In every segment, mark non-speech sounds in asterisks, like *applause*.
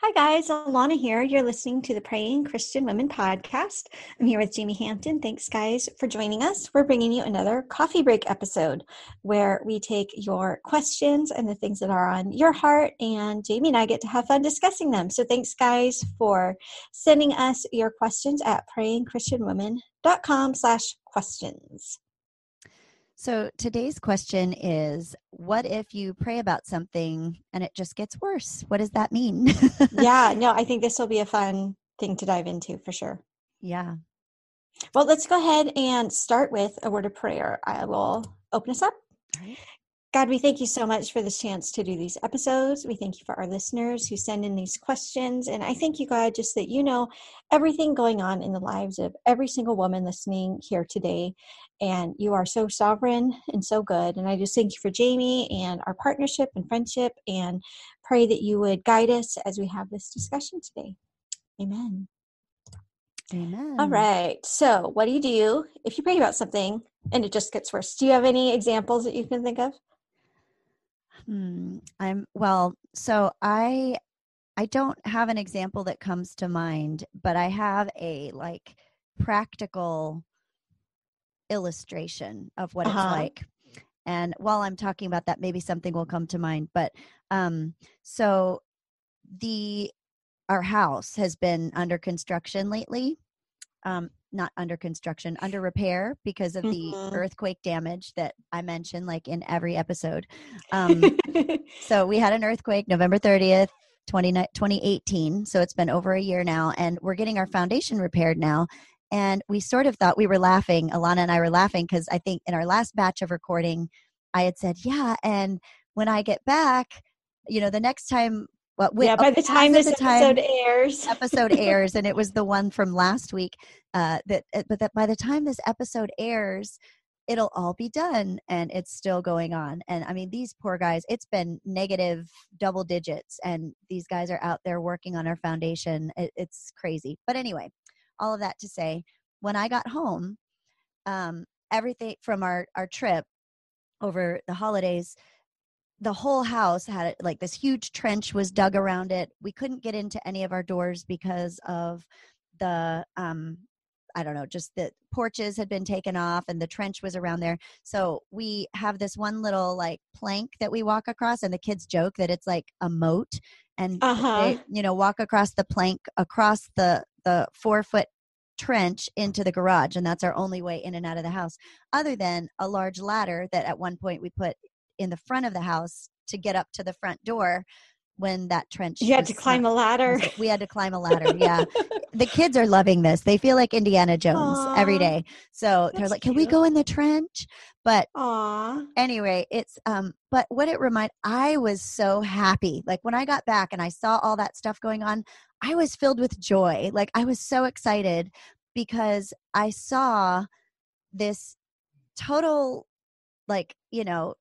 Hi, guys. Alana here. You're listening to the Praying Christian Women podcast. I'm here with Jamie Hampton. Thanks, guys, for joining us. We're bringing you another coffee break episode where we take your questions and the things that are on your heart, and Jamie and I get to have fun discussing them. So, thanks, guys, for sending us your questions at prayingchristianwomen.com slash questions. So today's question is what if you pray about something and it just gets worse? What does that mean? yeah, no, I think *laughs* this will be a fun thing to dive into for sure. Yeah. Well, let's go ahead and start with a word of prayer. I will open us up. God, we thank you so much for this chance to do these episodes. We thank you for our listeners who send in these questions. And I thank you, God, just that you know everything going on in the lives of every single woman listening here today. And you are so sovereign and so good. And I just thank you for Jamie and our partnership and friendship and pray that you would guide us as we have this discussion today. Amen. Amen. All right. So, what do you do if you pray about something and it just gets worse? Do you have any examples that you can think of? Hmm. I'm well, so I I don't have an example that comes to mind, but I have a like practical illustration of what uh-huh. it's like. And while I'm talking about that, maybe something will come to mind. But um, so the our house has been under construction lately. Um, not under construction, under repair because of the mm-hmm. earthquake damage that I mentioned, like in every episode. Um, *laughs* so we had an earthquake November 30th, 20, 2018. So it's been over a year now, and we're getting our foundation repaired now. And we sort of thought we were laughing. Alana and I were laughing because I think in our last batch of recording, I had said, Yeah, and when I get back, you know, the next time well, yeah, by the time this the time episode airs, *laughs* episode airs, and it was the one from last week. Uh, that, uh, but that by the time this episode airs, it'll all be done, and it's still going on. And I mean, these poor guys. It's been negative double digits, and these guys are out there working on our foundation. It, it's crazy. But anyway, all of that to say, when I got home, um, everything from our our trip over the holidays the whole house had like this huge trench was dug around it. We couldn't get into any of our doors because of the um I don't know, just the porches had been taken off and the trench was around there. So we have this one little like plank that we walk across, and the kids joke that it's like a moat, and uh-huh. they, you know, walk across the plank across the the four foot trench into the garage, and that's our only way in and out of the house. Other than a large ladder that at one point we put in the front of the house to get up to the front door when that trench you had to climb a ladder. we had to climb a ladder yeah. *laughs* The kids are loving this. They feel like indiana jones Aww, every day. So they're like can cute. we go in the trench? But Aww. anyway it's um but what it remind i was so happy. Like when i got back and i saw all that stuff going on i was filled with joy. Like i was so excited because i saw this total like you know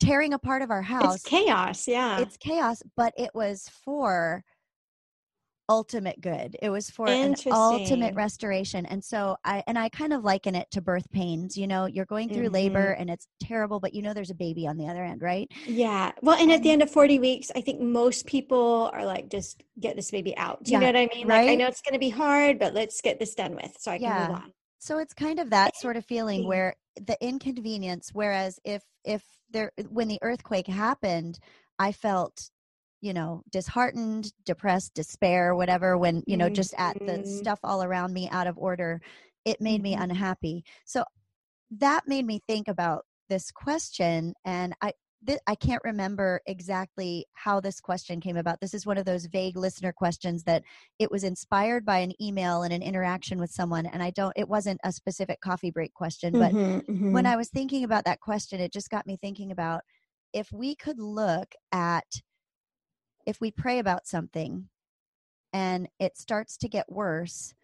tearing apart of our house. It's chaos, yeah. It's chaos, but it was for ultimate good. It was for an ultimate restoration. And so I and I kind of liken it to birth pains. You know, you're going through mm-hmm. labor and it's terrible, but you know there's a baby on the other end, right? Yeah. Well, and at the end of 40 weeks, I think most people are like, just get this baby out. Do you yeah, know what I mean? Right? Like I know it's gonna be hard, but let's get this done with so I can yeah. move on. So it's kind of that sort of feeling where the inconvenience, whereas if if there when the earthquake happened i felt you know disheartened depressed despair whatever when you know mm-hmm. just at the mm-hmm. stuff all around me out of order it made me mm-hmm. unhappy so that made me think about this question and i th- I can't remember exactly how this question came about. This is one of those vague listener questions that it was inspired by an email and an interaction with someone. And I don't, it wasn't a specific coffee break question. But mm-hmm, mm-hmm. when I was thinking about that question, it just got me thinking about if we could look at, if we pray about something and it starts to get worse,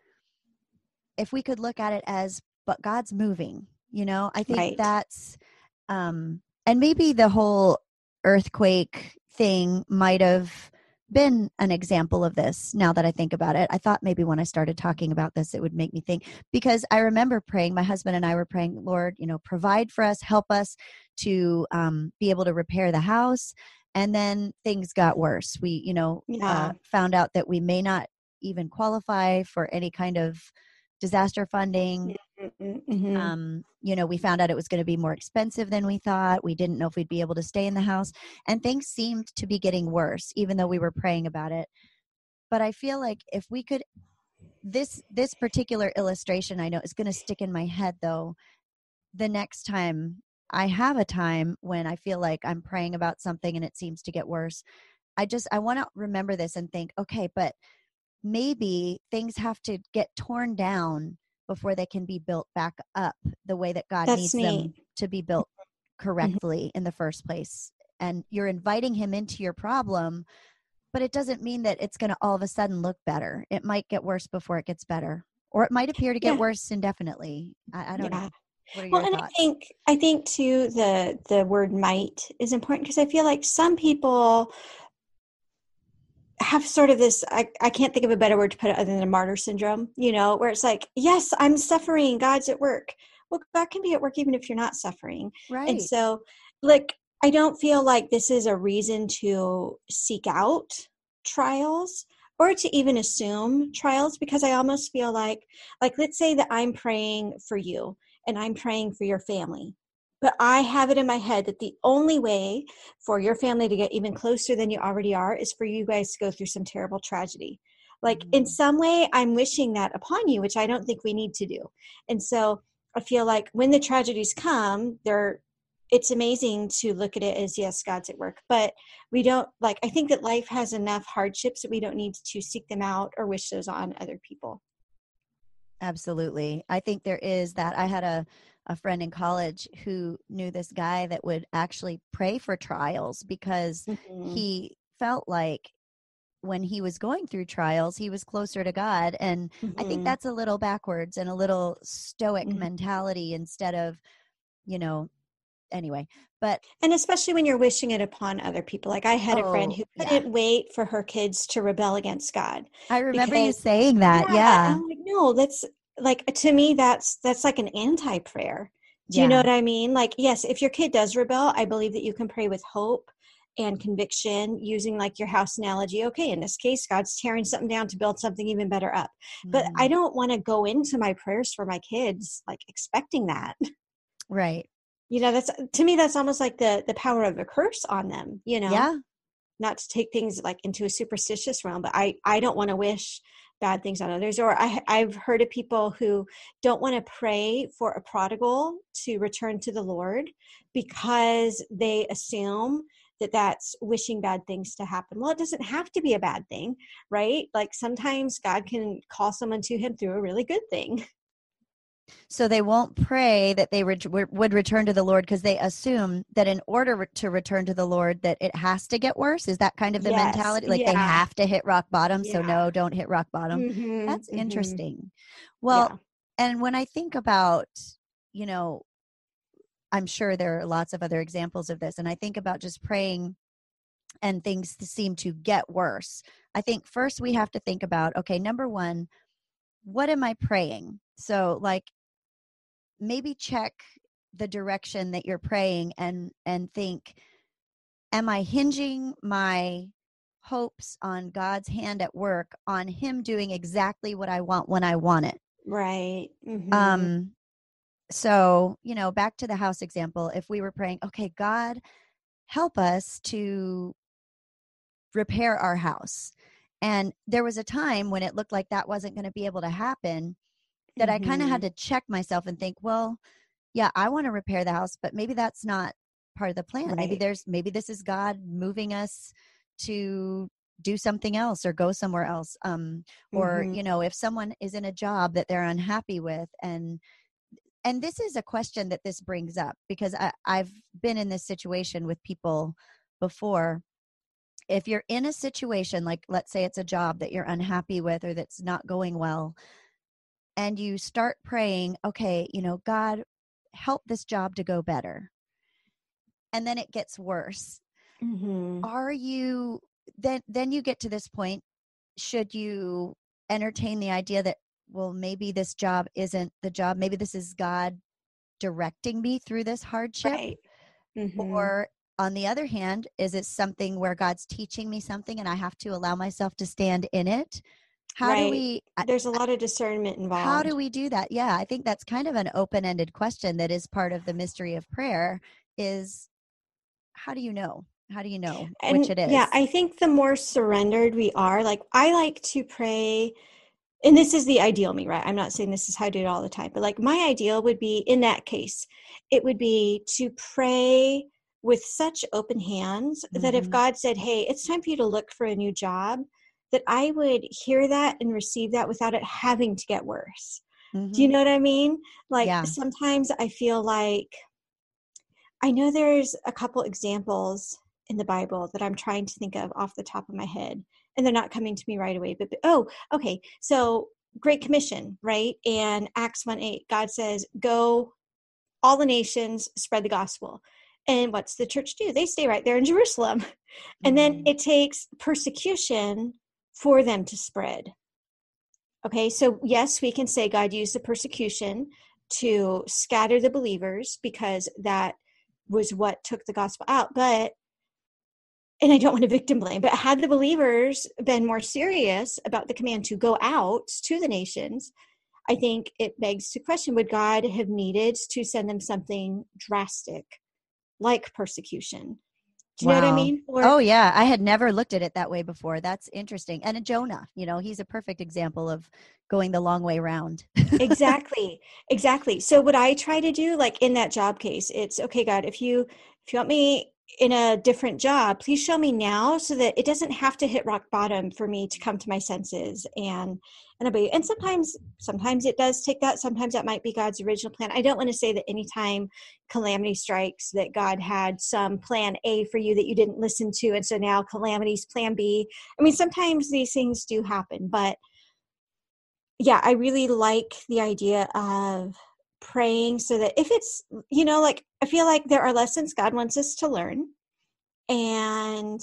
if we could look at it as, but God's moving, you know, I think right. that's, um, and maybe the whole earthquake thing might have been an example of this now that I think about it. I thought maybe when I started talking about this, it would make me think because I remember praying, my husband and I were praying, Lord, you know, provide for us, help us to um, be able to repair the house. and then things got worse we you know uh, Yeah. uh, found out that we may not even qualify for any kind of disaster funding Mhm. um, you know we found out it was going to be more expensive than we thought. We didn't know if we'd be able to stay in the house and things seemed to be getting worse even though we were praying about it. But i feel like if we could this this particular illustration i know is going to stick in my head though. The next time i have a time when i feel like i'm praying about something and it seems to get worse i just i want to remember this and think okay but maybe things have to get torn down before they can be built back up the way that god That's needs them to be mm-hmm. built mm-hmm. correctly in the first place. And you're inviting him into your problem but it doesn't mean that it's going to all of a sudden look better. It might get worse before it gets better or it might appear to get Yeah. worse indefinitely. I, I don't Yeah. know Well, and I think I think too the the word might is important because I feel like some people have sort of this I, I can't think of a better word to put it other than a martyr syndrome, you know, where it's like, yes, I'm suffering, God's at work. Well, God can be at work even if you're not suffering. right And so, like, I don't feel like this is a reason to seek out trials or to even assume trials because I almost feel like, like, let's say that I'm praying for you and I'm praying for your family. But I have it in my head that the only way for your family to get even closer than you already are is for you guys to go through some terrible tragedy. Like, in Mhm. some way, I'm wishing that upon you, which I don't think we need to do. And so, I feel like when the tragedies come, they're it's amazing to look at it as yes, God's at work. But we don't like I think that life has enough hardships that we don't need to seek them out or wish those on other people. Absolutely. I think there is that. I had a, a friend in college who knew this guy that would actually pray for trials because Mhm. he felt like when he was going through trials, he was closer to God. And I think Mhm. that's a little backwards and a little stoic Mhm. mentality instead of, you know, anyway. But and especially when you're wishing it upon other people. Like I had a friend Oh, who yeah. couldn't wait for her kids to rebel against God. I remember you saying that. Yeah. I'm like, no, that's like to me that's that's like an anti prayer. Do you know what I mean? Like, yes, if your kid does rebel, I believe that you can pray with hope and conviction using like your house analogy. Okay, in this case, God's tearing something down to build something even better up. But Mhm. I don't want to go into my prayers for my kids like expecting that. right. You know, that's to me that's almost like the the power of a curse on them, you know. Yeah. Not to take things like into a superstitious realm, but I I don't want to wish bad things on others or I I've heard of people who don't want to pray for a prodigal to return to the Lord because they assume that that's wishing bad things to happen. Well, it doesn't have to be a bad thing, right? Like sometimes God can call someone to him through a really good thing. So they won't pray that they ret- would return to the Lord because they assume that in order to return to the Lord that it has to get worse. Is that kind of the Yes, mentality? Like they have to hit rock bottom. So no, don't hit rock bottom. Mhm, That's mhm. interesting. Well, Yeah. and when I think about, you know, I'm sure there are lots of other examples of this, and I think about just praying and things seem to get worse. I think first we have to think about okay, number one, what am I praying? So, like, maybe check the direction that you're praying and and think am i hinging my hopes on god's hand at work on him doing exactly what i want when i want it right. mhm. um so you know back to the house example if we were praying okay god help us to repair our house and there was a time when it looked like that wasn't going to be able to happen that I kind of had to check myself and think, well, yeah, I want to repair the house, but maybe that's not part of the plan. Maybe there's maybe this is God moving us to do something else or go somewhere else. Um or, Mhm. you know, if someone is in a job that they're unhappy with and and this is a question that this brings up because I, I've been in this situation with people before. If you're in a situation like let's say it's a job that you're unhappy with or that's not going well, and you start praying, okay, you know, God, help this job to go better. And then it gets worse. Mhm. Are you then then you get to this point should you entertain the idea that well maybe this job isn't the job, maybe this is God directing me through this hardship Right. Mhm. or on the other hand, is it something where God's teaching me something and I have to allow myself to stand in it? How right. do we? There's a lot of discernment involved. How do we do that? Yeah, I think that's kind of an open-ended question that is part of the mystery of prayer. Is how do you know? How do you know and, which it is? Yeah, I think the more surrendered we are, like I like to pray and this is the ideal me, right? I'm not saying this is how I do it all the time, but like my ideal would be in that case, it would be to pray with such open hands mm-hmm. that if mm-hmm. God said, Hey, it's time for you to look for a new job, that I would hear that and receive that without it having to get worse. Mm-hmm. Do you mm-hmm. know what I mean? Like yeah. sometimes I feel like I know there's a couple examples in the Bible that I'm trying to think of off the top of my head and they're not coming to me right away but, but oh okay so great commission right and acts 1 8 god says go all the nations spread the gospel and what's the church do they stay right there in jerusalem *laughs* and then mm-hmm. it takes persecution for them to spread okay so yes we can say god used the persecution to scatter the believers because that was what took the gospel out but and I don't want to victim blame, but had the believers been more serious about the command to go out to the nations, I think it begs to question would God have needed to send them something drastic like persecution? Do you wow. know what I mean? Or, oh yeah, I had never looked at it that way before. That's interesting. And a Jonah, you know, he's a perfect example of going the long way round. *laughs* exactly. Exactly. So what I try to do like in that job case, it's okay God, if you if you want me in a different job please show me now so that it doesn't have to hit rock bottom for me to come to my senses and and obey. And sometimes sometimes it does take that. Sometimes that might be god's original plan. I don't want to say that anytime calamity strikes that god had some plan a for you that you didn't listen to and so now calamity's plan b. I mean sometimes these things do happen but yeah i really like the idea of praying so that if it's you know like i feel like there are lessons god wants us to learn and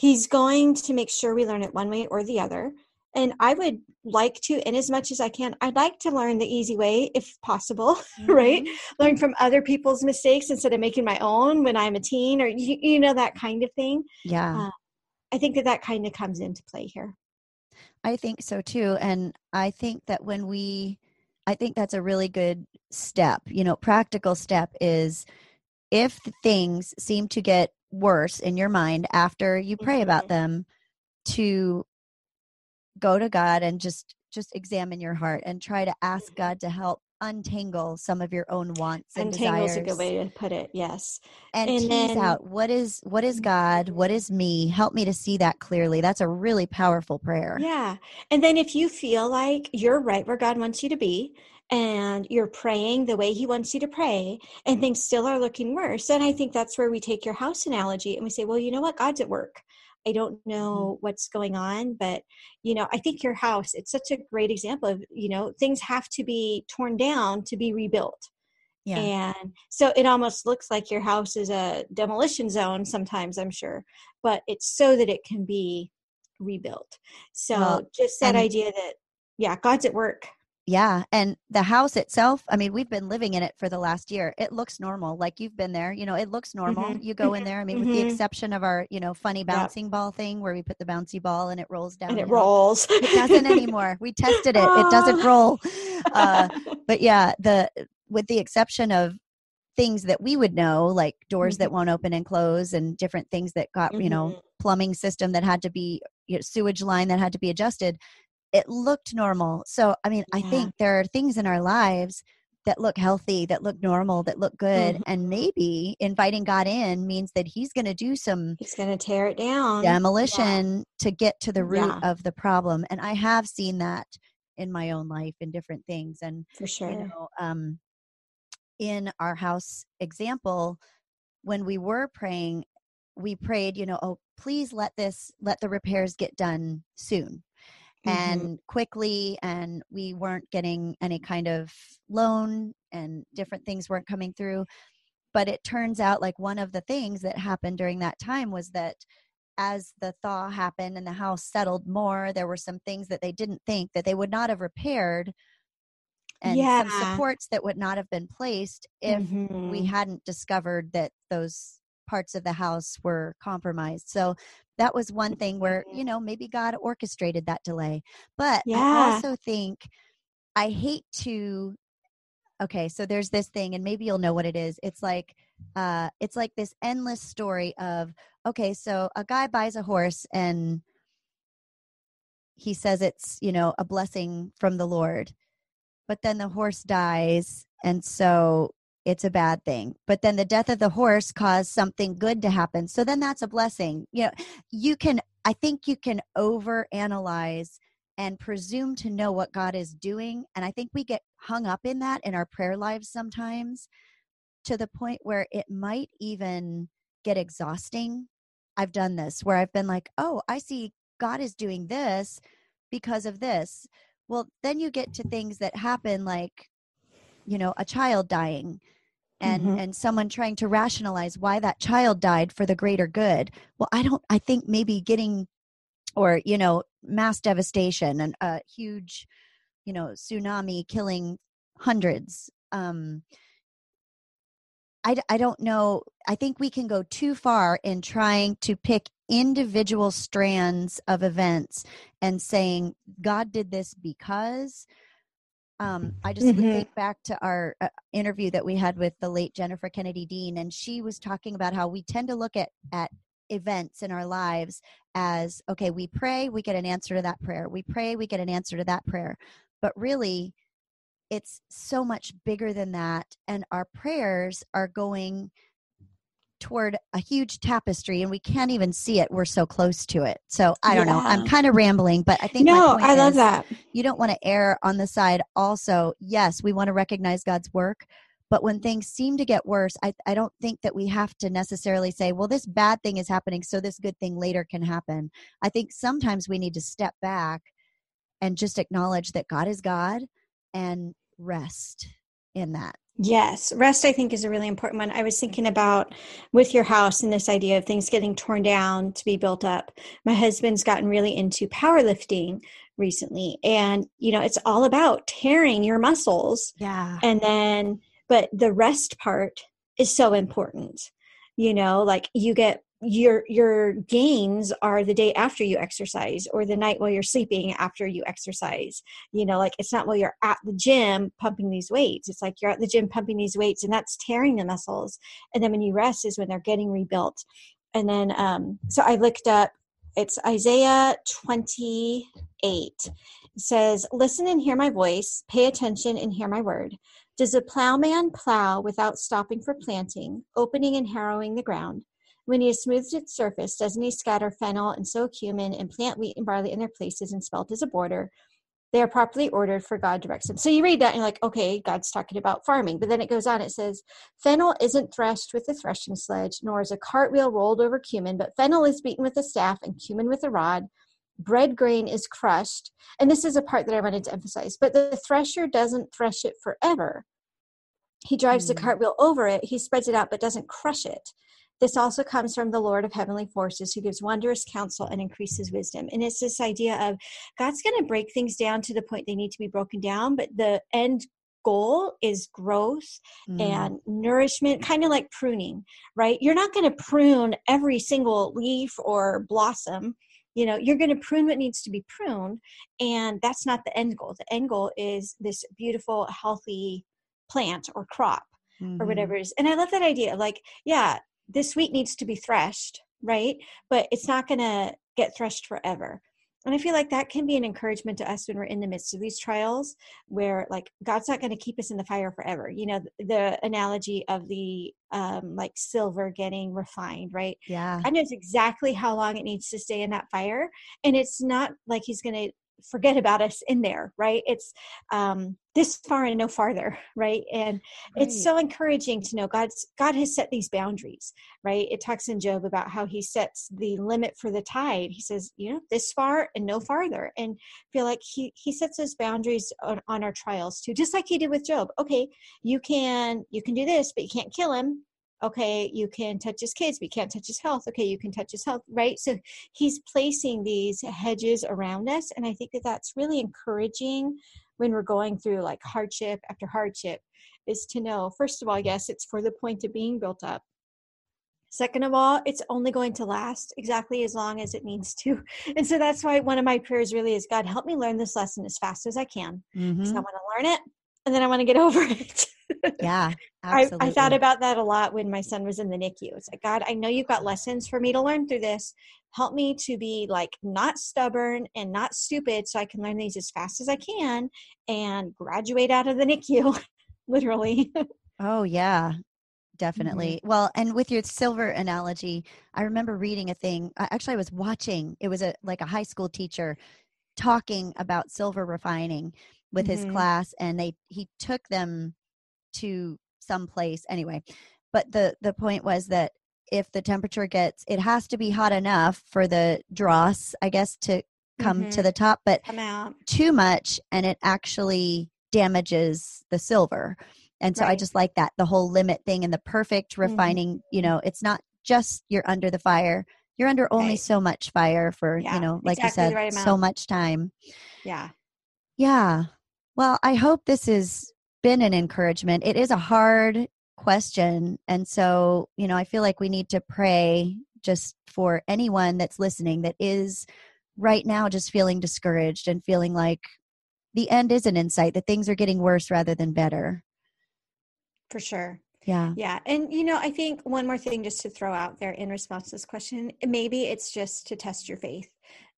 he's going to make sure we learn it one way or the other. And i would like to in as much as i can i'd like to learn the easy way if possible *laughs* mm-hmm. right learn from other people's mistakes instead of making my own when i'm a teen or you, you know that kind of thing. Yeah. Uh, i think that that kind of comes into play here. I think so too and i think that when we I think that's a really good step. You know, practical step is if things seem to get worse in your mind after you pray mm-hmm. about them to go to God and just just examine your heart and try to ask mm-hmm. God to help untangle some of your own wants and Untangle desires. is a good way to put it. Yes, and, and tease then, out what is what is mm-hmm. God, what is me. Help me to see that clearly. That's a really powerful prayer. Yeah, and then if you feel like you're right where God wants you to be, and you're praying the way He wants you to pray, and things still are looking worse, then I think that's where we take your house analogy and we say, well, you know what, God's at work. I don't mm-hmm. know what's going on, but you know, I think your house, it's such a great example of, you know, things have to be torn down to be rebuilt. Yeah. And so it almost looks like your house is a demolition zone sometimes, I'm sure, but it's so that it can be rebuilt. So well, just that idea that, yeah, God's at work. Yeah. And the house itself, I mean, we've been living in it for the last year. It looks normal. Like you've been there, you know, it looks normal. Mm-hmm. You go in there, I mean, mm-hmm. with the mm-hmm. exception of our, you know, funny bouncing yep. ball thing where we put the bouncy ball and it rolls down. And it rolls. it doesn't anymore. We tested it. It doesn't *laughs* roll. Uh, but *laughs* yeah, the, with the exception of things that we would know, like doors mm-hmm. that won't open and close and different things that got, you know, mm-hmm. plumbing system that had to be, you know, sewage line that had to be adjusted it looked normal. So, I mean, yeah. I think there are things in our lives that look healthy, that look normal, that look good. Mm-hmm. And maybe inviting God in means that He's going to do some. He's going to tear it down. Demolition yeah. to get to the root yeah. of the problem. And I have seen that in my own life in different things. And, for sure. You know, um, in our house example, when we were praying, we prayed, you know, oh, please let this, let the repairs get done soon mm-hmm. and quickly and we weren't getting any kind of loan and different things weren't coming through but it turns out like one of the things that happened during that time was that as the thaw happened and the house settled more there were some things that they didn't think that they would not have repaired and yeah. some supports that would not have been placed if mm-hmm. we hadn't discovered that those parts of the house were compromised. So that was one thing where, you know, maybe God orchestrated that delay. But yeah. I also think I hate to okay, so there's this thing and maybe you'll know what it is. It's like uh it's like this endless story of okay, so a guy buys a horse and he says it's, you know, a blessing from the Lord. But then the horse dies and so it's a bad thing. But then the death of the horse caused something good to happen. So then that's a blessing. You know, you can I think you can over analyze and presume to know what God is doing. And I think we get hung up in that in our prayer lives sometimes to the point where it might even get exhausting. I've done this where I've been like, oh, I see God is doing this because of this. Well, then you get to things that happen like, you know, a child dying and mm-hmm. and someone trying to rationalize why that child died for the greater good well i don't i think maybe getting or you know mass devastation and a huge you know tsunami killing hundreds um I, I don't know i think we can go too far in trying to pick individual strands of events and saying god did this because um, I just mm-hmm. think back to our uh, interview that we had with the late Jennifer Kennedy Dean, and she was talking about how we tend to look at at events in our lives as okay, we pray, we get an answer to that prayer. We pray, we get an answer to that prayer. But really, it's so much bigger than that, and our prayers are going toward a huge tapestry and we can't even see it. We're so close to it. So i don't yeah. know. I'm kind of rambling but i think no i love that. you don't want to err on the side also. Yes we want to recognize god's work but when things seem to get worse I, I don't think that we have to necessarily say well this bad thing is happening so this good thing later can happen. I think sometimes we need to step back and just acknowledge that god is god and rest in that Yes, rest I think is a really important one. I was thinking about with your house and this idea of things getting torn down to be built up. My husband's gotten really into powerlifting recently and you know, it's all about tearing your muscles. Yeah. And then but the rest part is so important. You know, like you get your your gains are the day after you exercise or the night while you're sleeping after you exercise. You know like it's not while you're at the gym pumping these weights. It's like you're at the gym pumping these weights and that's tearing the muscles. And then when you rest is when they're getting rebuilt. And then um so i looked up it's isaiah 28 it says listen and hear my voice. Pay attention and hear my word. Does a plowman plow without stopping for planting opening and harrowing the ground when he has smoothed its surface, doesn't he scatter fennel and sow cumin and plant wheat and barley in their places and spelt as a border? They are properly ordered for God directs them. So you read that and you're like, okay, God's talking about farming. But then it goes on, it says, Fennel isn't threshed with a threshing sledge, nor is a cartwheel rolled over cumin, but fennel is beaten with a staff and cumin with a rod. Bread grain is crushed. And this is a part that I wanted to emphasize, but the thresher doesn't thresh it forever. He drives mm. the cartwheel over it, he spreads it out, but doesn't crush it. This also comes from the Lord of heavenly forces who gives wondrous counsel and increases wisdom. And it's this idea of God's going to break things down to the point they need to be broken down, but the end goal is growth mm. and nourishment, kind of like pruning, right? You're not going to prune every single leaf or blossom. You know, you're going to prune what needs to be pruned, and that's not the end goal. The end goal is this beautiful, healthy plant or crop mm-hmm. or whatever it is. And I love that idea. Like, yeah, this wheat needs to be threshed, right? But it's not going to get threshed forever. And I feel like that can be an encouragement to us when we're in the midst of these trials where like God's not going to keep us in the fire forever. You know, the analogy of the um like silver getting refined, right? Yeah. God knows exactly how long it needs to stay in that fire. And it's not like he's going to forget about us in there right? It's um this far and no farther *laughs* right? And right. it's so encouraging to know god's god has set these boundaries right? It talks in job about how he sets the limit for the tide. He says you know this far and no farther. And feel like he he sets those boundaries on, on our trials too just like he did with job. Okay you can you can do this but you can't kill him okay you can touch his kids but you can't touch his health okay you can touch his health right so he's placing these hedges around us and i think that that's really encouraging when we're going through like hardship after hardship is to know first of all yes it's for the point of being built up Second of all, it's only going to last exactly as long as it needs to. *laughs* And so that's why one of my prayers really is God, help me learn this lesson as fast as I can. Mm-hmm. I want to learn it and then I want to get *laughs* over it. Yeah. *laughs* I, I, thought about that a lot when my son was in the NICU. It's like, God, I know you've got lessons for me to learn through this. Help me to be like not stubborn and not stupid so I can learn these as fast as I can and graduate out of the NICU, *laughs* literally. *laughs* Oh, yeah definitely. Mm-hmm. Well, and with your silver analogy, I remember reading a thing. Actually, I was watching. It was a like a high school teacher talking about silver refining with mm-hmm. his class, and they he took them to some place anyway. But the the point was that if the temperature gets, it has to be hot enough for the dross, I guess, to come mm-hmm. to the top, but too much, and it actually damages the silver. And so right. I just like that the whole limit thing and the perfect mm-hmm. refining, mm-hmm. you know, it's not just you're under the fire. You're under only right. so much fire for, yeah, you know, like exactly you said, right so much time. Yeah. Yeah. Well, I hope this has been an encouragement. It is a hard question. And so, you know, I feel like we need to pray just for anyone that's listening that is right now just feeling discouraged and feeling like the end is an insight that things are getting worse rather than better. For sure. Yeah. Yeah. And, you know, I think one more thing just to throw out there in response to this question maybe it's just to test your faith.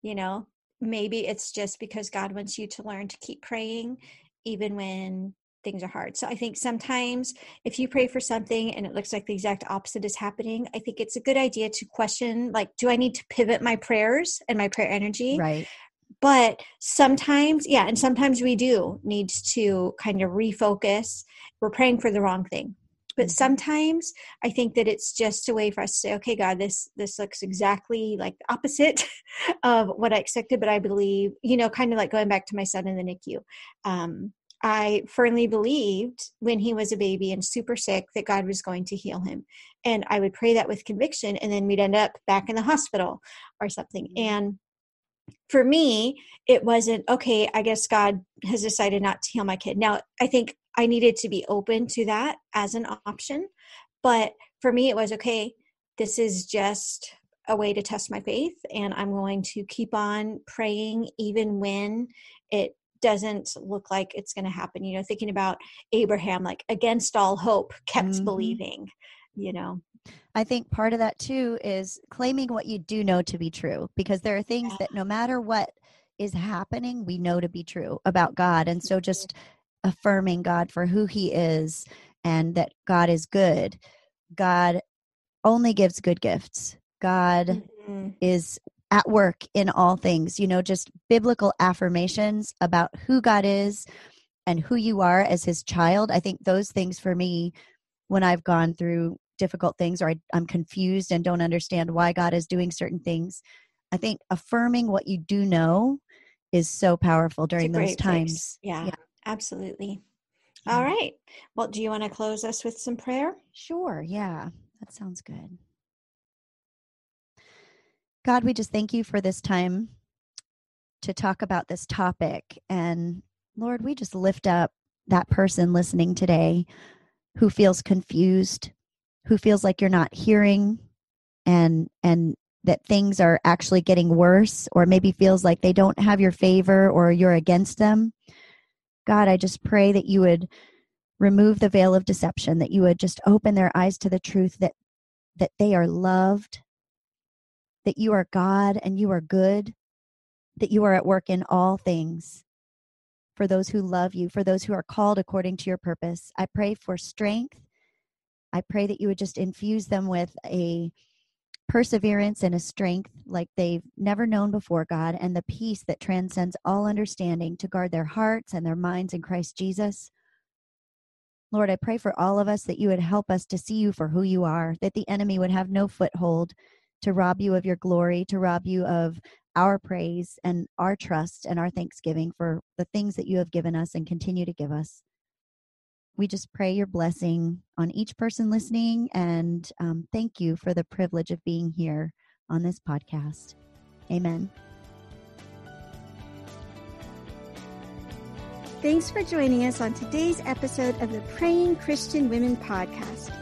You know, maybe it's just because God wants you to learn to keep praying even when things are hard. So I think sometimes if you pray for something and it looks like the exact opposite is happening, I think it's a good idea to question like, do I need to pivot my prayers and my prayer energy? Right but sometimes yeah and sometimes we do need to kind of refocus we're praying for the wrong thing but mm-hmm. sometimes i think that it's just a way for us to say okay god this this looks exactly like the opposite *laughs* of what i expected but i believe you know kind of like going back to my son in the nicu um, i firmly believed when he was a baby and super sick that god was going to heal him and i would pray that with conviction and then we'd end up back in the hospital or something mm-hmm. and for me, it wasn't, okay, I guess God has decided not to heal my kid. Now, I think I needed to be open to that as an option. But for me, it was, okay, this is just a way to test my faith. And I'm going to keep on praying even when it doesn't look like it's going to happen. You know, thinking about Abraham, like against all hope, kept mm-hmm. believing, you know. I think part of that too is claiming what you do know to be true because there are things that no matter what is happening, we know to be true about God. And so just affirming God for who he is and that God is good. God only gives good gifts. God mm-hmm. is at work in all things. You know, just biblical affirmations about who God is and who you are as his child. I think those things for me when I've gone through difficult things or I, I'm confused and don't understand why God is doing certain things. I think affirming what you do know is so powerful during those times. Yeah, yeah, absolutely. All right. Well, do you want to close us with some prayer? Sure. Yeah, that sounds good. God, we just thank you for this time to talk about this topic. And Lord, we just lift up that person listening today who feels confused, who feels like you're not hearing and and that things are actually getting worse or maybe feels like they don't have your favor or you're against them god i just pray that you would remove the veil of deception that you would just open their eyes to the truth that that they are loved that you are god and you are good that you are at work in all things for those who love you for those who are called according to your purpose i pray for strength I pray that you would just infuse them with a perseverance and a strength like they've never known before, God, and the peace that transcends all understanding to guard their hearts and their minds in Christ Jesus. Lord, I pray for all of us that you would help us to see you for who you are, that the enemy would have no foothold to rob you of your glory, to rob you of our praise and our trust and our thanksgiving for the things that you have given us and continue to give us we just pray your blessing on each person listening and um, thank you for the privilege of being here on this podcast. Amen. Thanks for joining us on today's episode of the Praying Christian Women podcast.